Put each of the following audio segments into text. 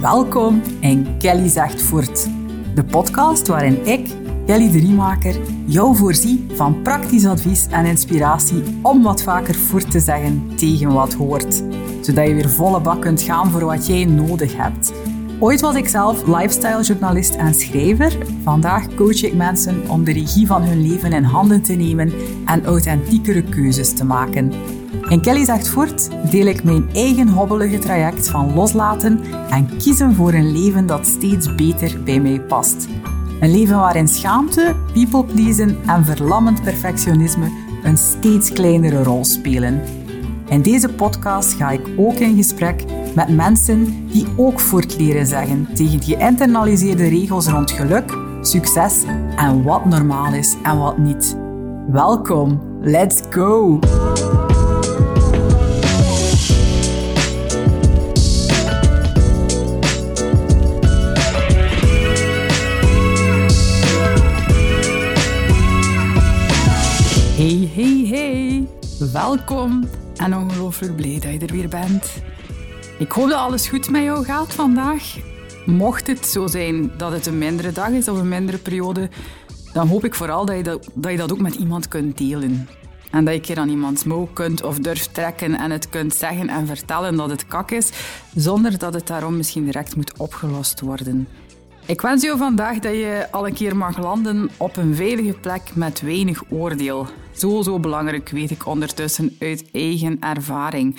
Welkom in Kelly Zegt Voort, de podcast waarin ik, Kelly de Riemaker, jou voorzie van praktisch advies en inspiratie om wat vaker voort te zeggen tegen wat hoort. Zodat je weer volle bak kunt gaan voor wat jij nodig hebt. Ooit was ik zelf lifestyle-journalist en schrijver. Vandaag coach ik mensen om de regie van hun leven in handen te nemen en authentiekere keuzes te maken. In Kelly zegt voort deel ik mijn eigen hobbelige traject van loslaten en kiezen voor een leven dat steeds beter bij mij past. Een leven waarin schaamte, people pleasen en verlammend perfectionisme een steeds kleinere rol spelen. In deze podcast ga ik ook in gesprek met mensen die ook voortleren zeggen tegen geïnternaliseerde regels rond geluk, succes en wat normaal is en wat niet. Welkom, let's go! Welkom en ongelooflijk blij dat je er weer bent. Ik hoop dat alles goed met jou gaat vandaag. Mocht het zo zijn dat het een mindere dag is of een mindere periode, dan hoop ik vooral dat je dat, dat, je dat ook met iemand kunt delen. En dat je keer aan iemands mouw kunt of durft trekken en het kunt zeggen en vertellen dat het kak is, zonder dat het daarom misschien direct moet opgelost worden. Ik wens jou vandaag dat je al een keer mag landen op een veilige plek met weinig oordeel. Zo, zo belangrijk weet ik ondertussen uit eigen ervaring.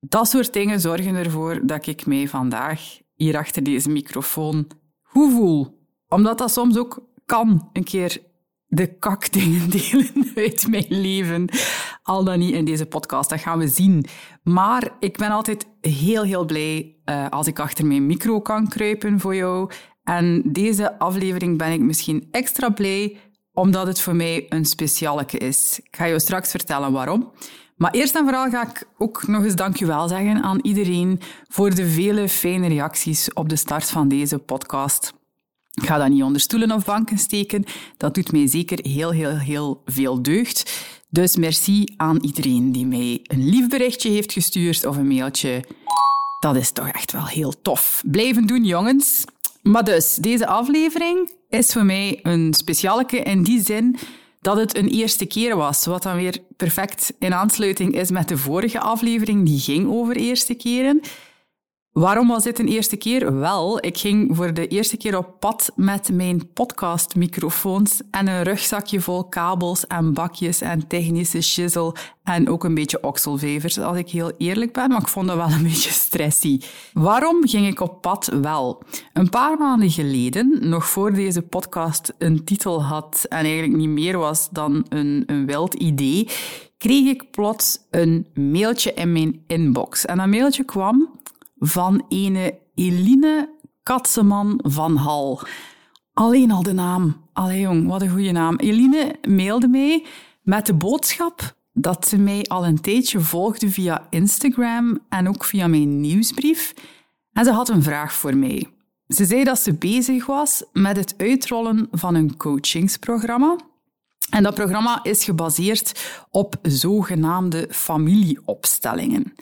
Dat soort dingen zorgen ervoor dat ik mij vandaag hier achter deze microfoon goed voel. Omdat dat soms ook kan, een keer de kakdingen delen uit mijn leven. Al dan niet in deze podcast, dat gaan we zien. Maar ik ben altijd heel, heel blij uh, als ik achter mijn micro kan kruipen voor jou. En deze aflevering ben ik misschien extra blij omdat het voor mij een specialeke is. Ik ga jou straks vertellen waarom. Maar eerst en vooral ga ik ook nog eens dankjewel zeggen aan iedereen voor de vele fijne reacties op de start van deze podcast. Ik ga dat niet onder stoelen of banken steken. Dat doet mij zeker heel, heel, heel veel deugd. Dus merci aan iedereen die mij een lief berichtje heeft gestuurd of een mailtje. Dat is toch echt wel heel tof. Blijven doen, jongens. Maar dus, deze aflevering is voor mij een specialeke in die zin dat het een eerste keer was, wat dan weer perfect in aansluiting is met de vorige aflevering, die ging over eerste keren. Waarom was dit een eerste keer? Wel, ik ging voor de eerste keer op pad met mijn podcastmicrofoons en een rugzakje vol kabels en bakjes en technische shizzle en ook een beetje okselvevers, als ik heel eerlijk ben, maar ik vond dat wel een beetje stressy. Waarom ging ik op pad? Wel, een paar maanden geleden, nog voor deze podcast een titel had en eigenlijk niet meer was dan een, een wild idee, kreeg ik plots een mailtje in mijn inbox. En dat mailtje kwam van ene Eline Katseman van Hal. Alleen al de naam. Allee jong, wat een goede naam. Eline mailde mij met de boodschap dat ze mij al een tijdje volgde via Instagram en ook via mijn nieuwsbrief. En ze had een vraag voor mij. Ze zei dat ze bezig was met het uitrollen van een coachingsprogramma. En dat programma is gebaseerd op zogenaamde familieopstellingen.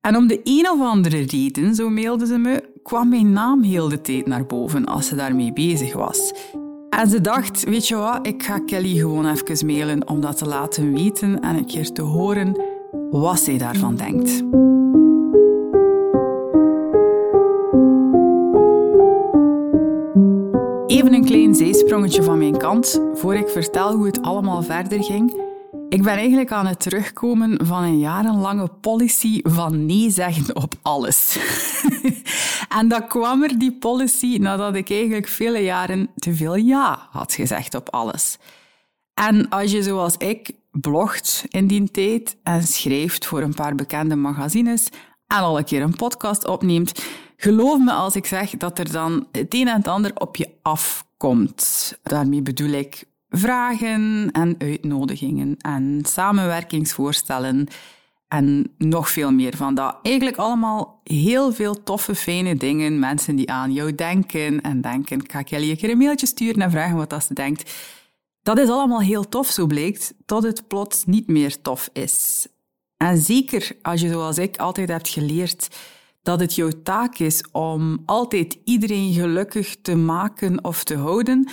En om de een of andere reden, zo mailde ze me, kwam mijn naam heel de tijd naar boven als ze daarmee bezig was. En ze dacht, weet je wat, ik ga Kelly gewoon even mailen om dat te laten weten en een keer te horen wat zij daarvan denkt. Even een klein zijsprongetje van mijn kant, voor ik vertel hoe het allemaal verder ging. Ik ben eigenlijk aan het terugkomen van een jarenlange policy van nee zeggen op alles. en dat kwam er, die policy, nadat ik eigenlijk vele jaren te veel ja had gezegd op alles. En als je zoals ik blogt in die tijd en schrijft voor een paar bekende magazines en al een keer een podcast opneemt, geloof me als ik zeg dat er dan het een en ander op je afkomt. Daarmee bedoel ik vragen en uitnodigingen en samenwerkingsvoorstellen en nog veel meer van dat. Eigenlijk allemaal heel veel toffe, fijne dingen. Mensen die aan jou denken en denken, ik ga jullie een keer een mailtje sturen en vragen wat dat ze denkt. Dat is allemaal heel tof, zo blijkt, tot het plots niet meer tof is. En zeker als je, zoals ik, altijd hebt geleerd dat het jouw taak is om altijd iedereen gelukkig te maken of te houden,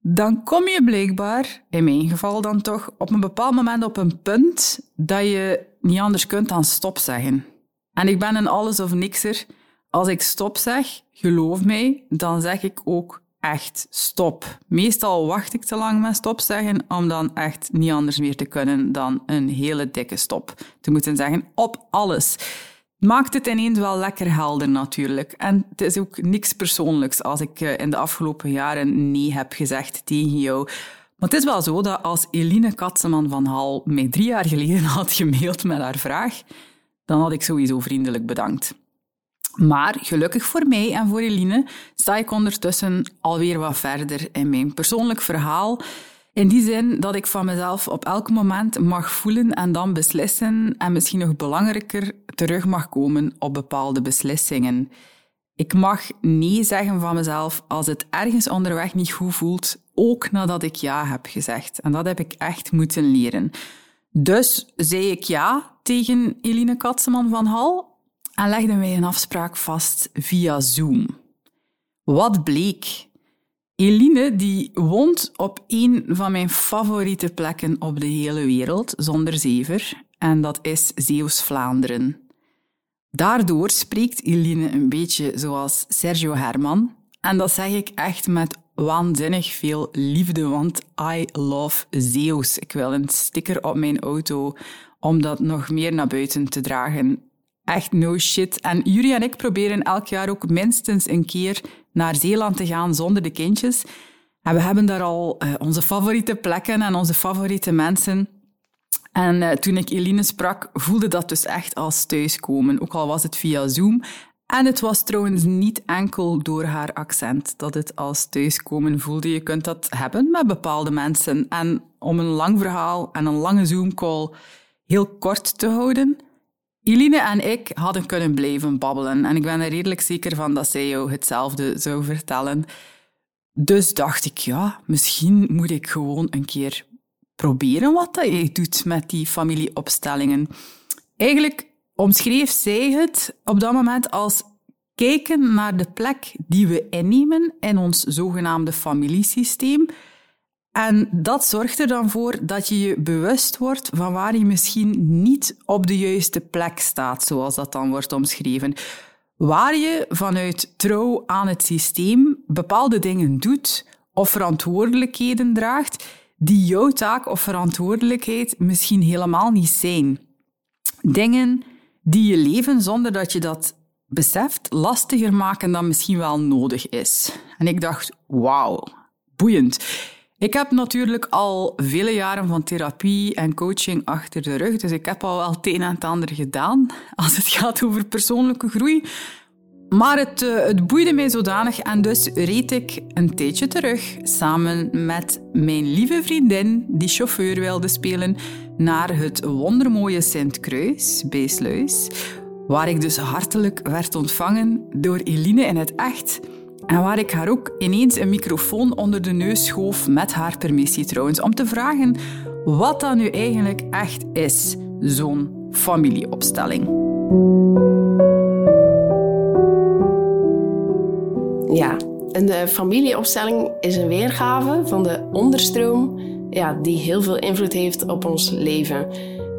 dan kom je blijkbaar, in mijn geval dan toch, op een bepaald moment op een punt dat je niet anders kunt dan stop zeggen. En ik ben een alles of nikser. Als ik stop zeg, geloof mij, dan zeg ik ook echt stop. Meestal wacht ik te lang met stop zeggen, om dan echt niet anders meer te kunnen dan een hele dikke stop te moeten zeggen op alles. Maakt het ineens wel lekker helder natuurlijk. En het is ook niks persoonlijks als ik eh, in de afgelopen jaren nee heb gezegd tegen jou. Maar het is wel zo dat als Eline Katseman van Hal mij drie jaar geleden had gemaild met haar vraag, dan had ik sowieso vriendelijk bedankt. Maar gelukkig voor mij en voor Eline sta ik ondertussen alweer wat verder in mijn persoonlijk verhaal. In die zin dat ik van mezelf op elk moment mag voelen en dan beslissen en misschien nog belangrijker terug mag komen op bepaalde beslissingen. Ik mag nee zeggen van mezelf als het ergens onderweg niet goed voelt, ook nadat ik ja heb gezegd. En dat heb ik echt moeten leren. Dus zei ik ja tegen Eline Katseman van Hal en legden wij een afspraak vast via Zoom. Wat bleek? Eline die woont op een van mijn favoriete plekken op de hele wereld, zonder zever, en dat is Zeeuws-Vlaanderen. Daardoor spreekt Eline een beetje zoals Sergio Herman, en dat zeg ik echt met waanzinnig veel liefde, want I love Zeeuws. Ik wil een sticker op mijn auto om dat nog meer naar buiten te dragen. Echt no shit. En Jury en ik proberen elk jaar ook minstens een keer naar Zeeland te gaan zonder de kindjes. En we hebben daar al uh, onze favoriete plekken en onze favoriete mensen. En uh, toen ik Eline sprak, voelde dat dus echt als thuiskomen, ook al was het via Zoom. En het was trouwens niet enkel door haar accent dat het als thuiskomen voelde. Je kunt dat hebben met bepaalde mensen. En om een lang verhaal en een lange Zoom-call heel kort te houden, Eline en ik hadden kunnen blijven babbelen en ik ben er redelijk zeker van dat zij jou hetzelfde zou vertellen. Dus dacht ik, ja, misschien moet ik gewoon een keer proberen wat dat jij doet met die familieopstellingen. Eigenlijk omschreef zij het op dat moment als kijken naar de plek die we innemen in ons zogenaamde familiesysteem en dat zorgt er dan voor dat je je bewust wordt van waar je misschien niet op de juiste plek staat, zoals dat dan wordt omschreven. Waar je vanuit trouw aan het systeem bepaalde dingen doet of verantwoordelijkheden draagt die jouw taak of verantwoordelijkheid misschien helemaal niet zijn. Dingen die je leven zonder dat je dat beseft lastiger maken dan misschien wel nodig is. En ik dacht, wauw, boeiend. Ik heb natuurlijk al vele jaren van therapie en coaching achter de rug, dus ik heb al wel het een en het ander gedaan als het gaat over persoonlijke groei. Maar het, uh, het boeide mij zodanig en dus reed ik een tijdje terug samen met mijn lieve vriendin, die chauffeur wilde spelen, naar het wondermooie Sint-Kruis bij Sluis, waar ik dus hartelijk werd ontvangen door Eline in het echt en waar ik haar ook ineens een microfoon onder de neus schoof, met haar permissie trouwens, om te vragen wat dat nu eigenlijk echt is, zo'n familieopstelling. Ja, een eh, familieopstelling is een weergave van de onderstroom ja, die heel veel invloed heeft op ons leven.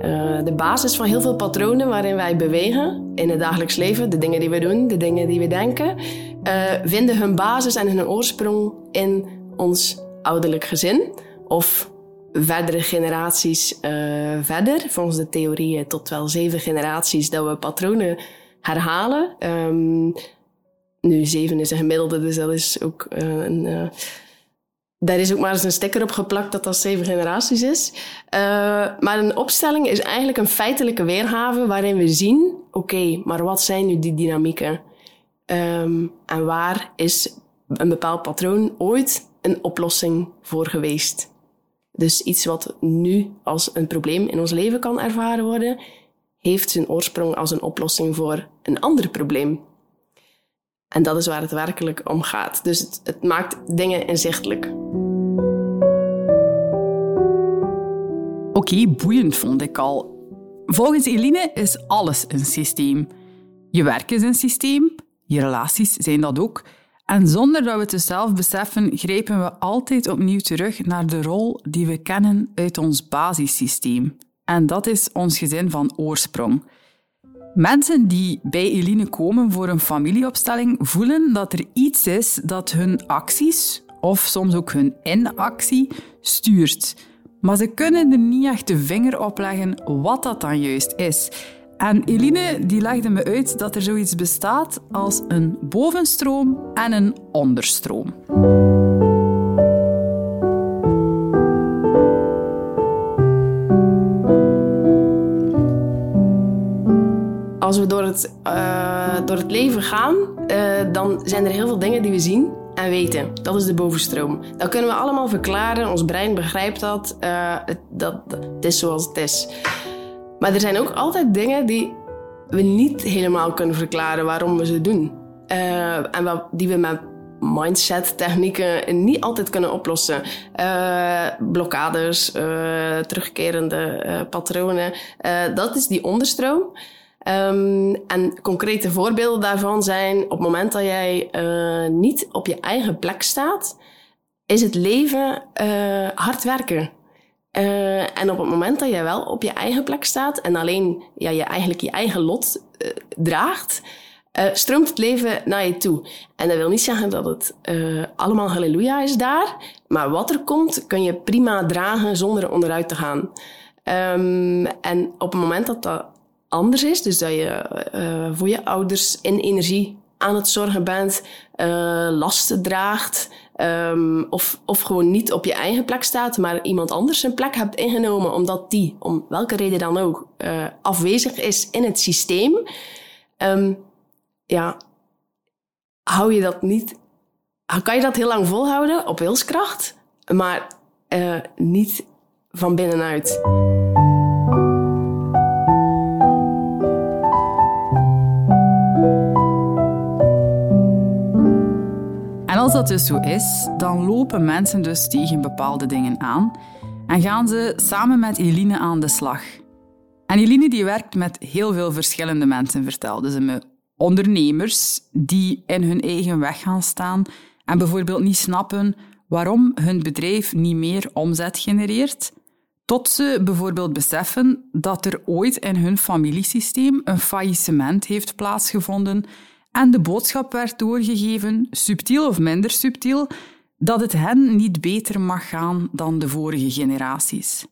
Uh, de basis van heel veel patronen waarin wij bewegen in het dagelijks leven, de dingen die we doen, de dingen die we denken, uh, vinden hun basis en hun oorsprong in ons ouderlijk gezin of verdere generaties uh, verder. Volgens de theorieën tot wel zeven generaties dat we patronen herhalen. Um, nu, zeven is een gemiddelde, dus dat is ook uh, een... daar is ook maar eens een sticker op geplakt dat dat zeven generaties is. maar een opstelling is eigenlijk een feitelijke weergave waarin we zien: oké, maar wat zijn nu die dynamieken? Um, en waar is een bepaald patroon ooit een oplossing voor geweest? Dus iets wat nu als een probleem in ons leven kan ervaren worden, heeft zijn oorsprong als een oplossing voor een ander probleem. En dat is waar het werkelijk om gaat. Dus het, het maakt dingen inzichtelijk. Oké, boeiend vond ik al. Volgens Eline is alles een systeem. Je werk is een systeem, je relaties zijn dat ook. En zonder dat we het zelf beseffen, grijpen we altijd opnieuw terug naar de rol die we kennen uit ons basissysteem. En dat is ons gezin van oorsprong. Mensen die bij Eline komen voor een familieopstelling voelen dat er iets is dat hun acties, of soms ook hun inactie, stuurt. Maar ze kunnen er niet echt de vinger op leggen wat dat dan juist is. En Eline die legde me uit dat er zoiets bestaat als een bovenstroom en een onderstroom. Als we door het, uh, door het leven gaan, uh, dan zijn er heel veel dingen die we zien en weten. Dat is de bovenstroom. Dat kunnen we allemaal verklaren. Ons brein begrijpt dat. Het, dat, het is zoals het is. Maar er zijn ook altijd dingen die we niet helemaal kunnen verklaren waarom we ze doen. Uh, en die we met mindset-technieken niet altijd kunnen oplossen. Uh, blokkades, uh, terugkerende patronen. dat is die onderstroom. Um, en concrete voorbeelden daarvan zijn op het moment dat jij niet op je eigen plek staat, is het leven hard werken. Uh, en op het moment dat jij wel op je eigen plek staat en alleen ja, je eigenlijk je eigen lot uh, draagt, uh, stroomt het leven naar je toe. En dat wil niet zeggen dat het allemaal halleluja is daar, maar wat er komt kun je prima dragen zonder onderuit te gaan. Um, en op het moment dat dat anders is, dus dat je voor je ouders in energie aan het zorgen bent, lasten draagt, Um, of, of gewoon niet op je eigen plek staat, maar iemand anders zijn plek hebt ingenomen, omdat die, om welke reden dan ook, uh, afwezig is in het systeem. Um, ja, hou je dat niet. Kan je dat heel lang volhouden op wilskracht, maar uh, niet van binnenuit. Als dat dus zo is, dan lopen mensen dus tegen bepaalde dingen aan en gaan ze samen met Eline aan de slag. En Eline die werkt met heel veel verschillende mensen, vertelde ze me. Ondernemers die in hun eigen weg gaan staan en bijvoorbeeld niet snappen waarom hun bedrijf niet meer omzet genereert, tot ze bijvoorbeeld beseffen dat er ooit in hun familiesysteem een faillissement heeft plaatsgevonden en de boodschap werd doorgegeven, subtiel of minder subtiel, dat het hen niet beter mag gaan dan de vorige generaties.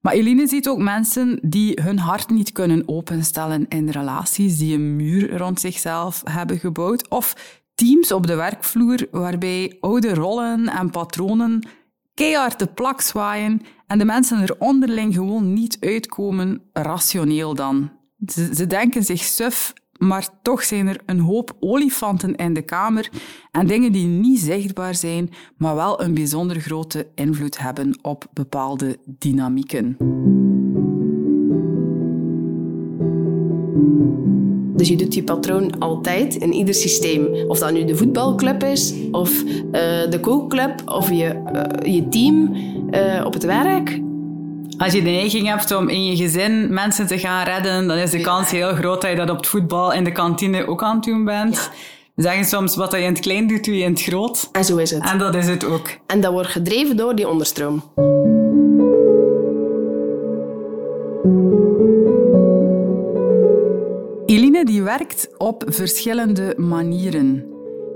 Maar Eline ziet ook mensen die hun hart niet kunnen openstellen in relaties, die een muur rond zichzelf hebben gebouwd, of teams op de werkvloer waarbij oude rollen en patronen keihard de plak zwaaien en de mensen er onderling gewoon niet uitkomen, rationeel dan. Ze, ze denken zich suf maar toch zijn er een hoop olifanten in de kamer en dingen die niet zichtbaar zijn, maar wel een bijzonder grote invloed hebben op bepaalde dynamieken. Dus je doet je patroon altijd in ieder systeem. Of dat nu de voetbalclub is, of uh, de kookclub, of je, uh, je team uh, op het werk. Als je de neiging hebt om in je gezin mensen te gaan redden, dan is de kans heel groot dat je dat op het voetbal in de kantine ook aan het doen bent. We zeggen soms, wat je in het klein doet, doe je in het groot. En zo is het. En dat is het ook. En dat wordt gedreven door die onderstroom. Eline die werkt op verschillende manieren.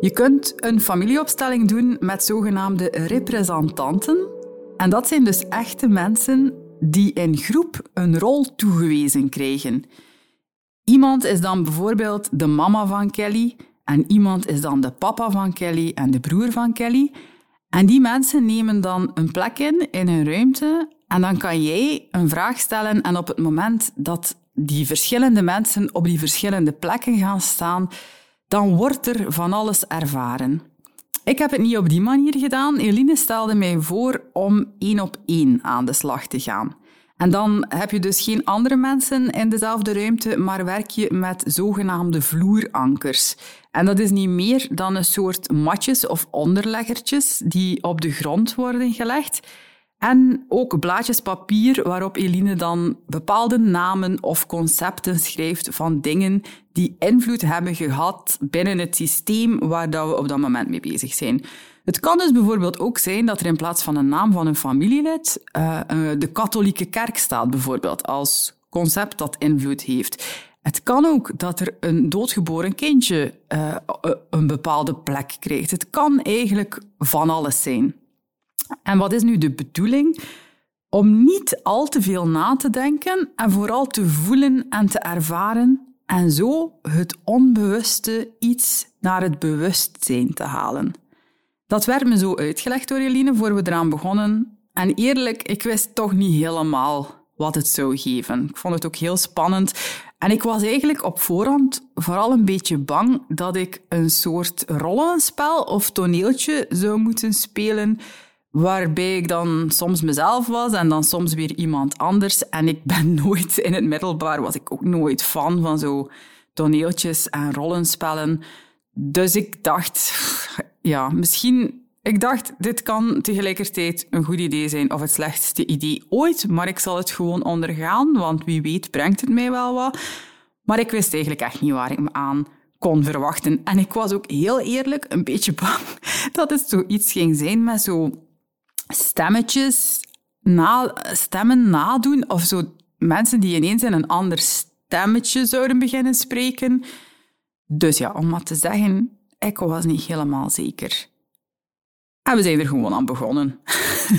Je kunt een familieopstelling doen met zogenaamde representanten. En dat zijn dus echte mensen die in groep een rol toegewezen krijgen. Iemand is dan bijvoorbeeld de mama van Kelly en iemand is dan de papa van Kelly en de broer van Kelly. En die mensen nemen dan een plek in in een ruimte en dan kan jij een vraag stellen en op het moment dat die verschillende mensen op die verschillende plekken gaan staan, dan wordt er van alles ervaren. Ik heb het niet op die manier gedaan. Eline stelde mij voor om één op één aan de slag te gaan. En dan heb je dus geen andere mensen in dezelfde ruimte, maar werk je met zogenaamde vloerankers. En dat is niet meer dan een soort matjes of onderleggertjes die op de grond worden gelegd. En ook blaadjes papier waarop Eline dan bepaalde namen of concepten schrijft van dingen die invloed hebben gehad binnen het systeem waar dat we op dat moment mee bezig zijn. Het kan dus bijvoorbeeld ook zijn dat er in plaats van een naam van een familielid uh, de katholieke kerk staat, bijvoorbeeld, als concept dat invloed heeft. Het kan ook dat er een doodgeboren kindje uh, een bepaalde plek krijgt. Het kan eigenlijk van alles zijn. En wat is nu de bedoeling? Om niet al te veel na te denken en vooral te voelen en te ervaren en zo het onbewuste iets naar het bewustzijn te halen. Dat werd me zo uitgelegd door Eline voor we eraan begonnen. En eerlijk, ik wist toch niet helemaal wat het zou geven. Ik vond het ook heel spannend. En ik was eigenlijk op voorhand vooral een beetje bang dat ik een soort rollenspel of toneeltje zou moeten spelen waarbij ik dan soms mezelf was en dan soms weer iemand anders. En ik ben nooit in het middelbaar, was ik ook nooit fan van zo toneeltjes en rollenspellen. Dus ik dacht, ja, misschien... Ik dacht, dit kan tegelijkertijd een goed idee zijn of het slechtste idee ooit, maar ik zal het gewoon ondergaan, want wie weet brengt het mij wel wat. Maar ik wist eigenlijk echt niet waar ik me aan kon verwachten. En ik was ook heel eerlijk een beetje bang dat het zoiets ging zijn met zo stemmetjes, stemmen nadoen of zo mensen die ineens in een ander stemmetje zouden beginnen spreken. Dus ja, om maar te zeggen, ik was niet helemaal zeker. En we zijn er gewoon aan begonnen.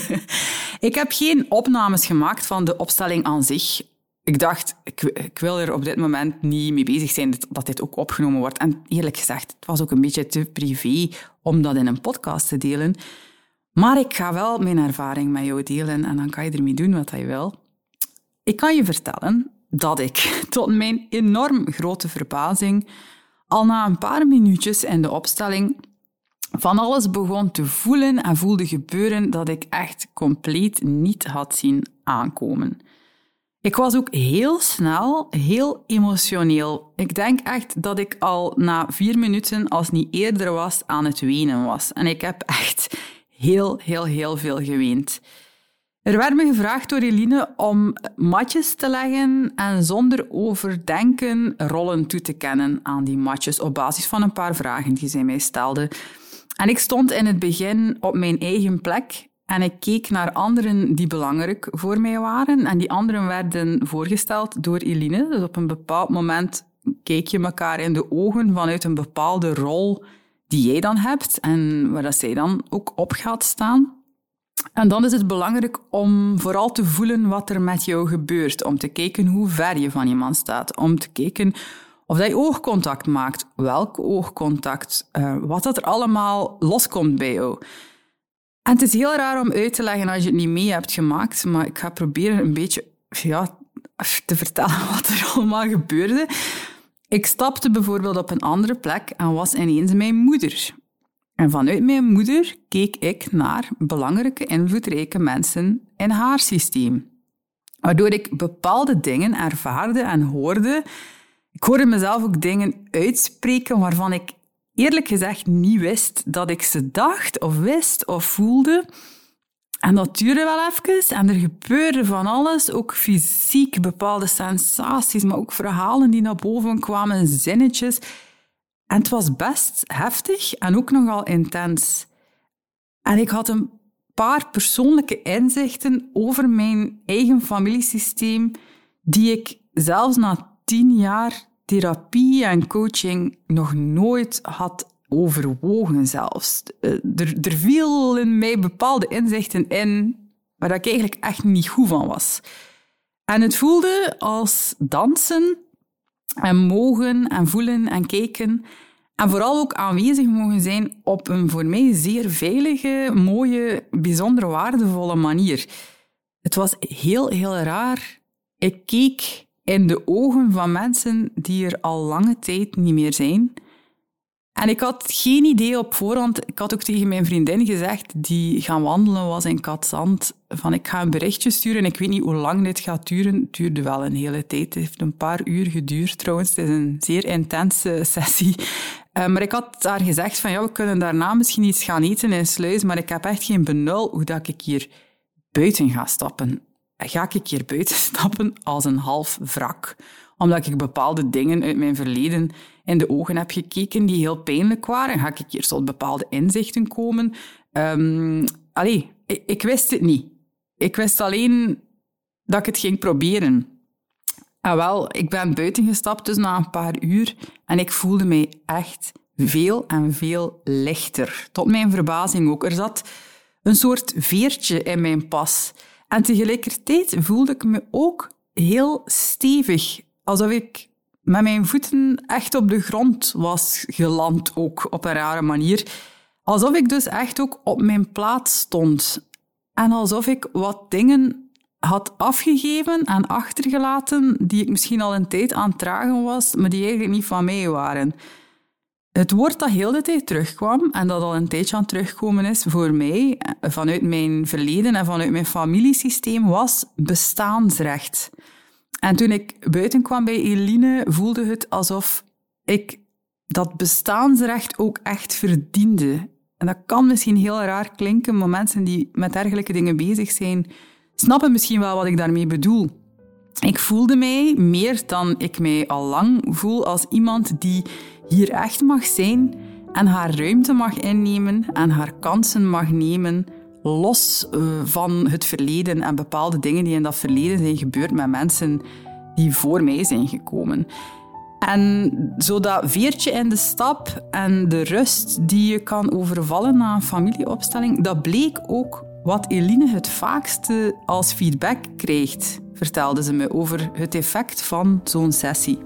ik heb geen opnames gemaakt van de opstelling aan zich. Ik dacht, ik, ik, wil er op dit moment niet mee bezig zijn dat dit ook opgenomen wordt. En eerlijk gezegd, het was ook een beetje te privé om dat in een podcast te delen. Maar ik ga wel mijn ervaring met jou delen en dan kan je ermee doen wat je wil. Ik kan je vertellen dat ik, tot mijn enorm grote verbazing, al na een paar minuutjes in de opstelling van alles begon te voelen en voelde gebeuren dat ik echt compleet niet had zien aankomen. Ik was ook heel snel, heel emotioneel. Ik denk echt dat ik al na vier minuten, als niet eerder was, aan het wenen was. En ik heb echt heel, heel, heel veel geweend. Er werd me gevraagd door Eline om matjes te leggen en zonder overdenken rollen toe te kennen aan die matjes op basis van een paar vragen die zij mij stelde. En ik stond in het begin op mijn eigen plek en ik keek naar anderen die belangrijk voor mij waren. En die anderen werden voorgesteld door Eline. Dus op een bepaald moment keek je elkaar in de ogen vanuit een bepaalde rol die jij dan hebt en waar dat zij dan ook op gaat staan. En dan is het belangrijk om vooral te voelen wat er met jou gebeurt, om te kijken hoe ver je van iemand staat, om te kijken of dat je oogcontact maakt, welk oogcontact, uh, wat dat er allemaal loskomt bij jou. En het is heel raar om uit te leggen als je het niet mee hebt gemaakt, maar ik ga proberen een beetje ja, te vertellen wat er allemaal gebeurde. Ik stapte bijvoorbeeld op een andere plek en was ineens mijn moeder. En vanuit mijn moeder keek ik naar belangrijke, invloedrijke mensen in haar systeem. Waardoor ik bepaalde dingen ervaarde en hoorde. Ik hoorde mezelf ook dingen uitspreken waarvan ik eerlijk gezegd niet wist dat ik ze dacht of wist of voelde. En dat duurde wel even en er gebeurde van alles, ook fysiek bepaalde sensaties, maar ook verhalen die naar boven kwamen, zinnetjes. En het was best heftig en ook nogal intens. En ik had een paar persoonlijke inzichten over mijn eigen familiesysteem, die ik zelfs na tien jaar therapie en coaching nog nooit had overwogen zelfs. Eh, er, er vielen mij bepaalde inzichten in waar ik eigenlijk echt niet goed van was. En het voelde als dansen en mogen en voelen en kijken. En vooral ook aanwezig mogen zijn op een voor mij zeer veilige, mooie, bijzonder waardevolle manier. Het was heel, heel raar. Ik keek in de ogen van mensen die er al lange tijd niet meer zijn. En ik had geen idee op voorhand. Ik had ook tegen mijn vriendin gezegd, die gaan wandelen was in Katzand, van ik ga een berichtje sturen. Ik weet niet hoe lang dit gaat duren. Het duurde wel een hele tijd. Het heeft een paar uur geduurd trouwens. Het is een zeer intense sessie. Uh, maar ik had daar gezegd van, ja, we kunnen daarna misschien iets gaan eten in Sluis, maar ik heb echt geen benul hoe dat ik hier buiten ga stappen. Ga ik keer buiten stappen als een half wrak, omdat ik bepaalde dingen uit mijn verleden in de ogen heb gekeken die heel pijnlijk waren. Ga ik keer tot bepaalde inzichten komen. Um, allee, ik, ik wist het niet. Ik wist alleen dat ik het ging proberen. En wel, ik ben buiten gestapt dus na een paar uur en ik voelde mij echt veel en veel lichter. Tot mijn verbazing ook. Er zat een soort veertje in mijn pas. En tegelijkertijd voelde ik me ook heel stevig. Alsof ik met mijn voeten echt op de grond was geland, ook op een rare manier. Alsof ik dus echt ook op mijn plaats stond. En alsof ik wat dingen had afgegeven en achtergelaten die ik misschien al een tijd aan het dragen was, maar die eigenlijk niet van mij waren. Het woord dat heel de tijd terugkwam en dat al een tijdje aan het terugkomen is voor mij, vanuit mijn verleden en vanuit mijn familiesysteem, was bestaansrecht. En toen ik buiten kwam bij Eline, voelde het alsof ik dat bestaansrecht ook echt verdiende. En dat kan misschien heel raar klinken, maar mensen die met dergelijke dingen bezig zijn, snappen misschien wel wat ik daarmee bedoel. Ik voelde mij meer dan ik mij al lang voel als iemand die hier echt mag zijn en haar ruimte mag innemen en haar kansen mag nemen, los uh, van het verleden en bepaalde dingen die in dat verleden zijn gebeurd met mensen die voor mij zijn gekomen. En zo dat veertje in de stap en de rust die je kan overvallen na een familieopstelling, dat bleek ook wat Eline het vaakste als feedback krijgt, vertelde ze me over het effect van zo'n sessie.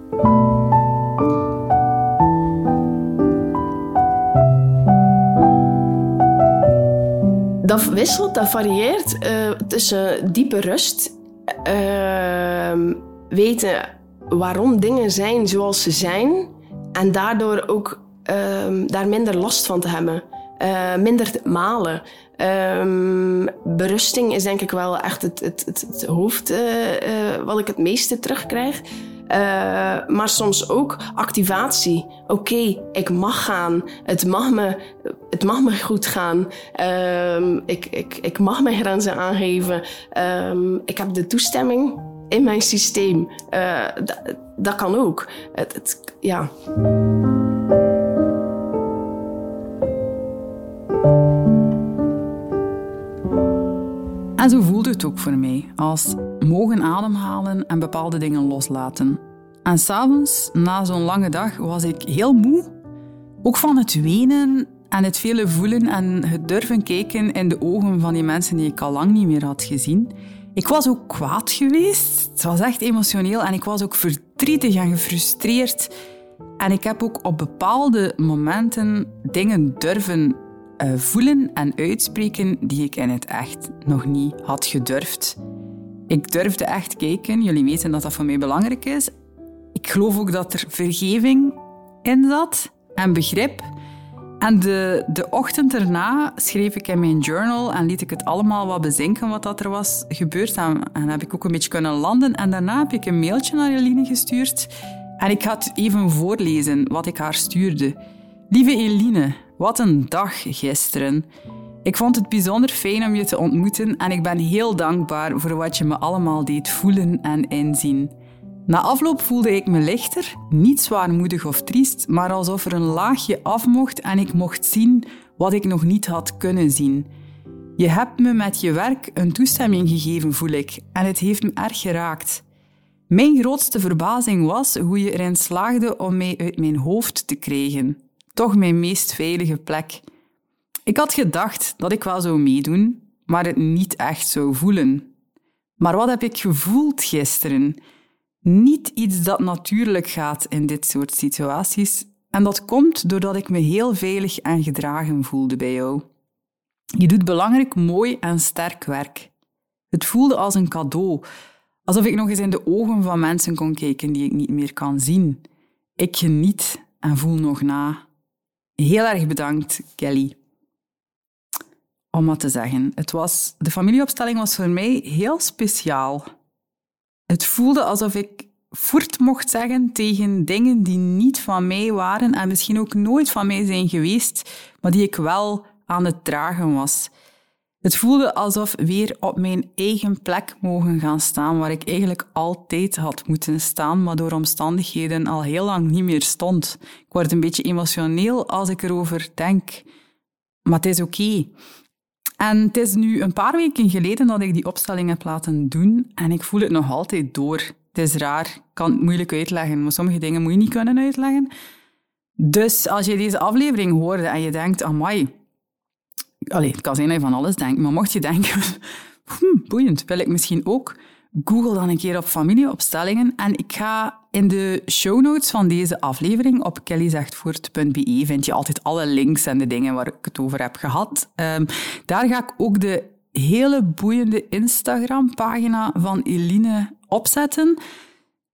Dat wisselt, dat varieert uh, tussen diepe rust, uh, weten waarom dingen zijn zoals ze zijn en daardoor ook uh, daar minder last van te hebben. Uh, minder malen. Um, berusting is denk ik wel echt het, het, het, het hoofd uh, wat ik het meeste terugkrijg. Maar soms ook activatie. Oké, ik mag gaan. Het mag me, het mag me goed gaan. Um, ik, ik, ik mag mijn grenzen aangeven. Um, ik heb de toestemming in mijn systeem. dat kan ook. Het, ja. En zo voelde het ook voor mij, als mogen ademhalen en bepaalde dingen loslaten. En s'avonds, na zo'n lange dag, was ik heel moe. Ook van het wenen en het vele voelen en het durven kijken in de ogen van die mensen die ik al lang niet meer had gezien. Ik was ook kwaad geweest. Het was echt emotioneel en ik was ook verdrietig en gefrustreerd. En ik heb ook op bepaalde momenten dingen durven uh, voelen en uitspreken die ik in het echt nog niet had gedurfd. Ik durfde echt kijken, jullie weten dat dat voor mij belangrijk is. Ik geloof ook dat er vergeving in zat en begrip. En de, de ochtend erna schreef ik in mijn journal en liet ik het allemaal wat bezinken wat dat er was gebeurd. En, en heb ik ook een beetje kunnen landen. En daarna heb ik een mailtje naar Eline gestuurd. En ik ga het even voorlezen wat ik haar stuurde. Lieve Eline, wat een dag gisteren. Ik vond het bijzonder fijn om je te ontmoeten en ik ben heel dankbaar voor wat je me allemaal deed voelen en inzien. Na afloop voelde ik me lichter, niet zwaarmoedig of triest, maar alsof er een laagje af mocht en ik mocht zien wat ik nog niet had kunnen zien. Je hebt me met je werk een toestemming gegeven, voel ik, en het heeft me erg geraakt. Mijn grootste verbazing was hoe je erin slaagde om mij uit mijn hoofd te krijgen toch mijn meest veilige plek. Ik had gedacht dat ik wel zou meedoen, maar het niet echt zou voelen. Maar wat heb ik gevoeld gisteren? Niet iets dat natuurlijk gaat in dit soort situaties. En dat komt doordat ik me heel veilig en gedragen voelde bij jou. Je doet belangrijk, mooi en sterk werk. Het voelde als een cadeau, alsof ik nog eens in de ogen van mensen kon kijken die ik niet meer kan zien. Ik geniet en voel nog na. Heel erg bedankt, Kelly. Om wat te zeggen, het was, de familieopstelling was voor mij heel speciaal. Het voelde alsof ik voort mocht zeggen tegen dingen die niet van mij waren en misschien ook nooit van mij zijn geweest, maar die ik wel aan het dragen was. Het voelde alsof weer op mijn eigen plek mogen gaan staan, waar ik eigenlijk altijd had moeten staan, maar door omstandigheden al heel lang niet meer stond. Ik word een beetje emotioneel als ik erover denk, maar het is oké. En het is nu een paar weken geleden dat ik die opstelling heb laten doen en ik voel het nog altijd door. Het is raar, ik kan het moeilijk uitleggen, maar sommige dingen moet je niet kunnen uitleggen. Dus als je deze aflevering hoorde en je denkt, amai, Allee, kan zijn dat je van alles denkt, maar mocht je denken, hm, boeiend, wil ik misschien ook, google dan een keer op familieopstellingen en ik ga in de show notes van deze aflevering op kellyzegtvoort.be vind je altijd alle links en de dingen waar ik het over heb gehad. Um, daar ga ik ook de hele boeiende Instagram-pagina van Eline opzetten.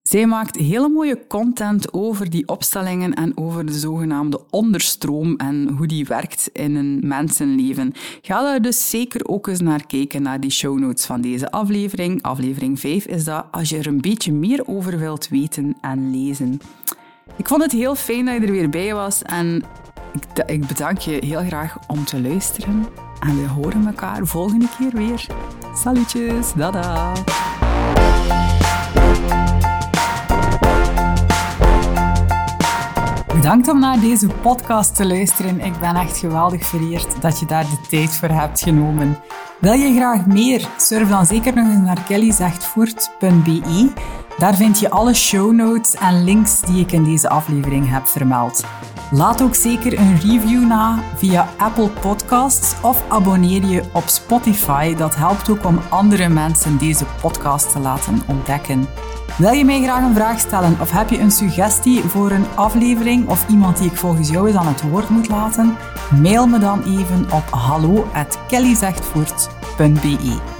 Zij maakt hele mooie content over die opstellingen en over de zogenaamde onderstroom en hoe die werkt in een mensenleven. Ga daar dus zeker ook eens naar kijken, naar die show notes van deze aflevering. Aflevering 5 is dat als je er een beetje meer over wilt weten en lezen. Ik vond het heel fijn dat je er weer bij was en ik, ik bedank je heel graag om te luisteren. En we horen elkaar volgende keer weer. Salutjes, dada! Bedankt om naar deze podcast te luisteren. Ik ben echt geweldig vereerd dat je daar de tijd voor hebt genomen. Wil je graag meer? Surf dan zeker nog eens naar kellyzegtvoort.be. Daar vind je alle show notes en links die ik in deze aflevering heb vermeld. Laat ook zeker een review na via Apple Podcasts of abonneer je op Spotify. Dat helpt ook om andere mensen deze podcast te laten ontdekken. Wil je mij graag een vraag stellen of heb je een suggestie voor een aflevering of iemand die ik volgens jou eens aan het woord moet laten? Mail me dan even op hallo@kellyzegtvoort.be.